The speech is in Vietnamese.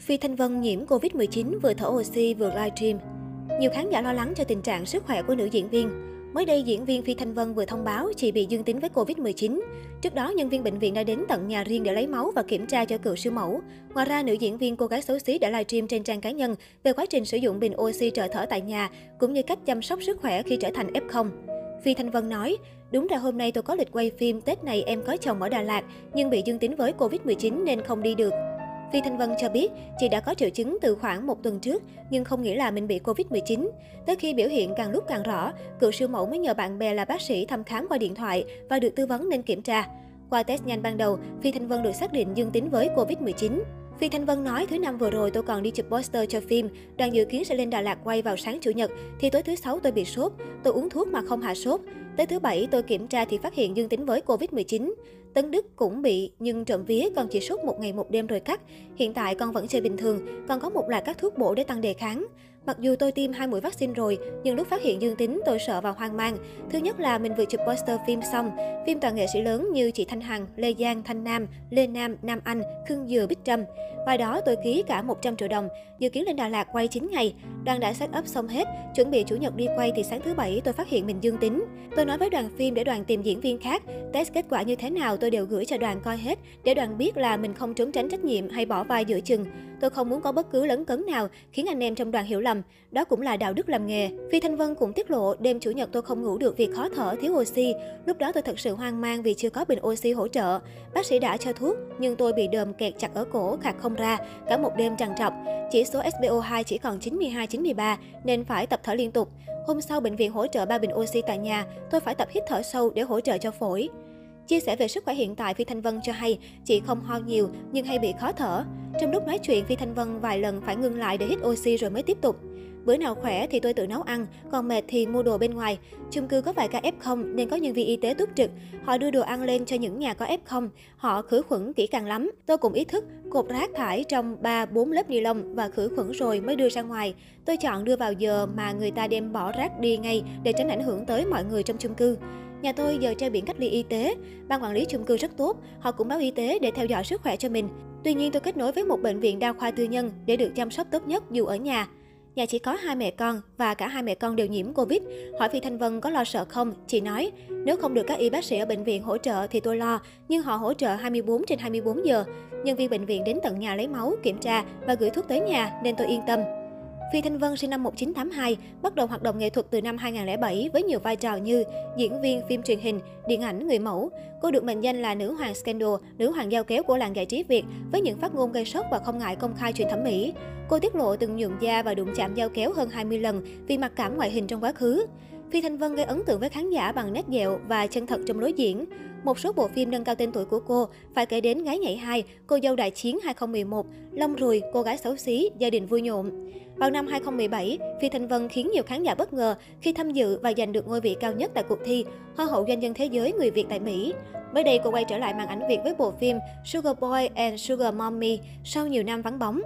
Phi Thanh Vân nhiễm Covid-19 vừa thở oxy vừa livestream. Nhiều khán giả lo lắng cho tình trạng sức khỏe của nữ diễn viên. Mới đây, diễn viên Phi Thanh Vân vừa thông báo chị bị dương tính với Covid-19. Trước đó, nhân viên bệnh viện đã đến tận nhà riêng để lấy máu và kiểm tra cho cựu siêu mẫu. Ngoài ra, nữ diễn viên cô gái xấu xí đã livestream trên trang cá nhân về quá trình sử dụng bình oxy trợ thở tại nhà, cũng như cách chăm sóc sức khỏe khi trở thành F0. Phi Thanh Vân nói, đúng ra hôm nay tôi có lịch quay phim, Tết này em có chồng ở Đà Lạt, nhưng bị dương tính với Covid-19 nên không đi được. Phi Thanh Vân cho biết chị đã có triệu chứng từ khoảng một tuần trước, nhưng không nghĩ là mình bị Covid-19. Tới khi biểu hiện càng lúc càng rõ, cựu siêu mẫu mới nhờ bạn bè là bác sĩ thăm khám qua điện thoại và được tư vấn nên kiểm tra. Qua test nhanh ban đầu, Phi Thanh Vân được xác định dương tính với Covid-19. Phi Thanh Vân nói thứ năm vừa rồi tôi còn đi chụp poster cho phim, đoàn dự kiến sẽ lên Đà Lạt quay vào sáng chủ nhật, thì tối thứ sáu tôi bị sốt, tôi uống thuốc mà không hạ sốt. Tới thứ bảy tôi kiểm tra thì phát hiện dương tính với Covid-19. Tấn Đức cũng bị, nhưng trộm vía con chỉ sốt một ngày một đêm rồi cắt. Hiện tại con vẫn chơi bình thường, còn có một loạt các thuốc bổ để tăng đề kháng. Mặc dù tôi tiêm hai mũi vaccine rồi, nhưng lúc phát hiện dương tính tôi sợ và hoang mang. Thứ nhất là mình vừa chụp poster phim xong, phim toàn nghệ sĩ lớn như chị Thanh Hằng, Lê Giang, Thanh Nam, Lê Nam, Nam Anh, Khương Dừa, Bích Trâm. Vai đó tôi ký cả 100 triệu đồng, dự kiến lên Đà Lạt quay 9 ngày. Đoàn đã set up xong hết, chuẩn bị chủ nhật đi quay thì sáng thứ bảy tôi phát hiện mình dương tính. Tôi nói với đoàn phim để đoàn tìm diễn viên khác, test kết quả như thế nào tôi đều gửi cho đoàn coi hết, để đoàn biết là mình không trốn tránh trách nhiệm hay bỏ vai giữa chừng. Tôi không muốn có bất cứ lấn cấn nào khiến anh em trong đoàn hiểu lầm. Đó cũng là đạo đức làm nghề. Phi Thanh Vân cũng tiết lộ đêm chủ nhật tôi không ngủ được vì khó thở, thiếu oxy. Lúc đó tôi thật sự hoang mang vì chưa có bình oxy hỗ trợ. Bác sĩ đã cho thuốc, nhưng tôi bị đờm kẹt chặt ở cổ, khạc không ra. Cả một đêm trằn trọc. Chỉ số SpO2 chỉ còn 92-93 nên phải tập thở liên tục. Hôm sau, bệnh viện hỗ trợ 3 bình oxy tại nhà, tôi phải tập hít thở sâu để hỗ trợ cho phổi. Chia sẻ về sức khỏe hiện tại, Phi Thanh Vân cho hay chị không ho nhiều nhưng hay bị khó thở. Trong lúc nói chuyện, Phi Thanh Vân vài lần phải ngừng lại để hít oxy rồi mới tiếp tục. Bữa nào khỏe thì tôi tự nấu ăn, còn mệt thì mua đồ bên ngoài. Chung cư có vài ca F0 nên có nhân viên y tế túc trực. Họ đưa đồ ăn lên cho những nhà có F0. Họ khử khuẩn kỹ càng lắm. Tôi cũng ý thức cột rác thải trong 3-4 lớp ni lông và khử khuẩn rồi mới đưa ra ngoài. Tôi chọn đưa vào giờ mà người ta đem bỏ rác đi ngay để tránh ảnh hưởng tới mọi người trong chung cư. Nhà tôi giờ treo biển cách ly y tế. Ban quản lý chung cư rất tốt, họ cũng báo y tế để theo dõi sức khỏe cho mình. Tuy nhiên tôi kết nối với một bệnh viện đa khoa tư nhân để được chăm sóc tốt nhất dù ở nhà. Nhà chỉ có hai mẹ con và cả hai mẹ con đều nhiễm Covid. Hỏi Phi Thanh Vân có lo sợ không? Chị nói, nếu không được các y bác sĩ ở bệnh viện hỗ trợ thì tôi lo, nhưng họ hỗ trợ 24 trên 24 giờ. Nhân viên bệnh viện đến tận nhà lấy máu, kiểm tra và gửi thuốc tới nhà nên tôi yên tâm. Phi Thanh Vân sinh năm 1982, bắt đầu hoạt động nghệ thuật từ năm 2007 với nhiều vai trò như diễn viên phim truyền hình, điện ảnh, người mẫu. Cô được mệnh danh là nữ hoàng scandal, nữ hoàng giao kéo của làng giải trí Việt với những phát ngôn gây sốc và không ngại công khai chuyện thẩm mỹ. Cô tiết lộ từng nhuộm da và đụng chạm giao kéo hơn 20 lần vì mặc cảm ngoại hình trong quá khứ. Phi Thanh Vân gây ấn tượng với khán giả bằng nét dẹo và chân thật trong lối diễn. Một số bộ phim nâng cao tên tuổi của cô phải kể đến Gái nhảy 2, Cô dâu đại chiến 2011, Long Rùi, Cô gái xấu xí, Gia đình vui nhộn. Vào năm 2017, Phi Thanh Vân khiến nhiều khán giả bất ngờ khi tham dự và giành được ngôi vị cao nhất tại cuộc thi Hoa hậu doanh nhân thế giới người Việt tại Mỹ. Mới đây, cô quay trở lại màn ảnh Việt với bộ phim Sugar Boy and Sugar Mommy sau nhiều năm vắng bóng.